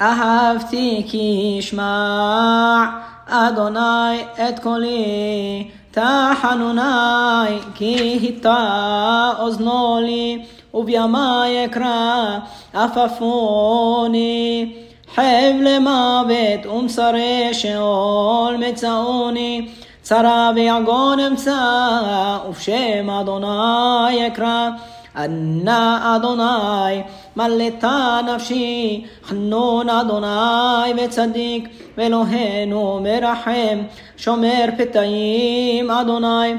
אהבתי כי ישמע אדוני את קולי, תחנוני כי היטה אוזנו לי, ובימי אקרא עפפוני. חבל מוות ומסרי שאול מצאוני, צרה ויגון אמצא, ובשם אדוני אקרא. ענה אדוני, מלאתה נפשי, חנון אדוני וצדיק, ואלוהינו מרחם, שומר פתאים אדוני.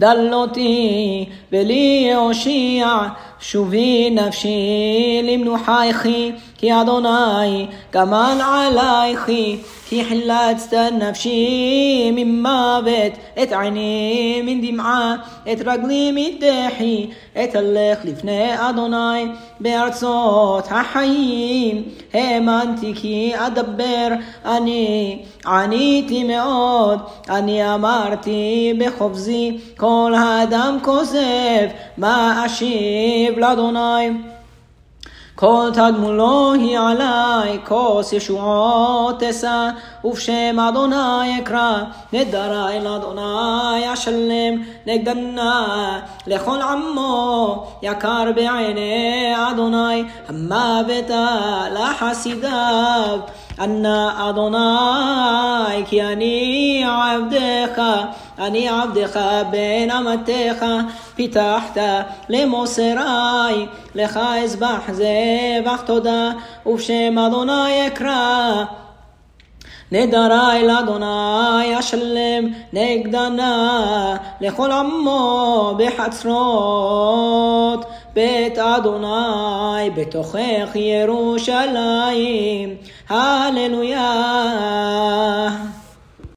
דלותי ולי הושיע, שובי נפשי למנוחייכי, כי אדוני גמל עלייכי, כי חילצת נפשי ממוות, את עיני מן דמעה, את רגלי מדחי, את הלך לפני אדוני בארצות החיים. האמנתי כי אדבר אני, עניתי מאוד, אני אמרתי בחופזי, כל האדם כוזב, מה אשיב לאדוני? כל תגמולו היא עלי, כוס ישועות אשא, ובשם אדוני אקרא, נדרי לאדוני אשלם, נגדנה לכל עמו, יקר בעיני אדוני, המוות לחסידיו. ענה אדוני, כי אני עבדך, אני עבדך בן אמתך, פיתחת למוסרי, לך אזבח זבח תודה, ובשם אדוני אקרא. נדרי לאדוני אשלם נגדנה לכל עמו בחצרות. בית אדוני בתוכך ירושלים. הללויה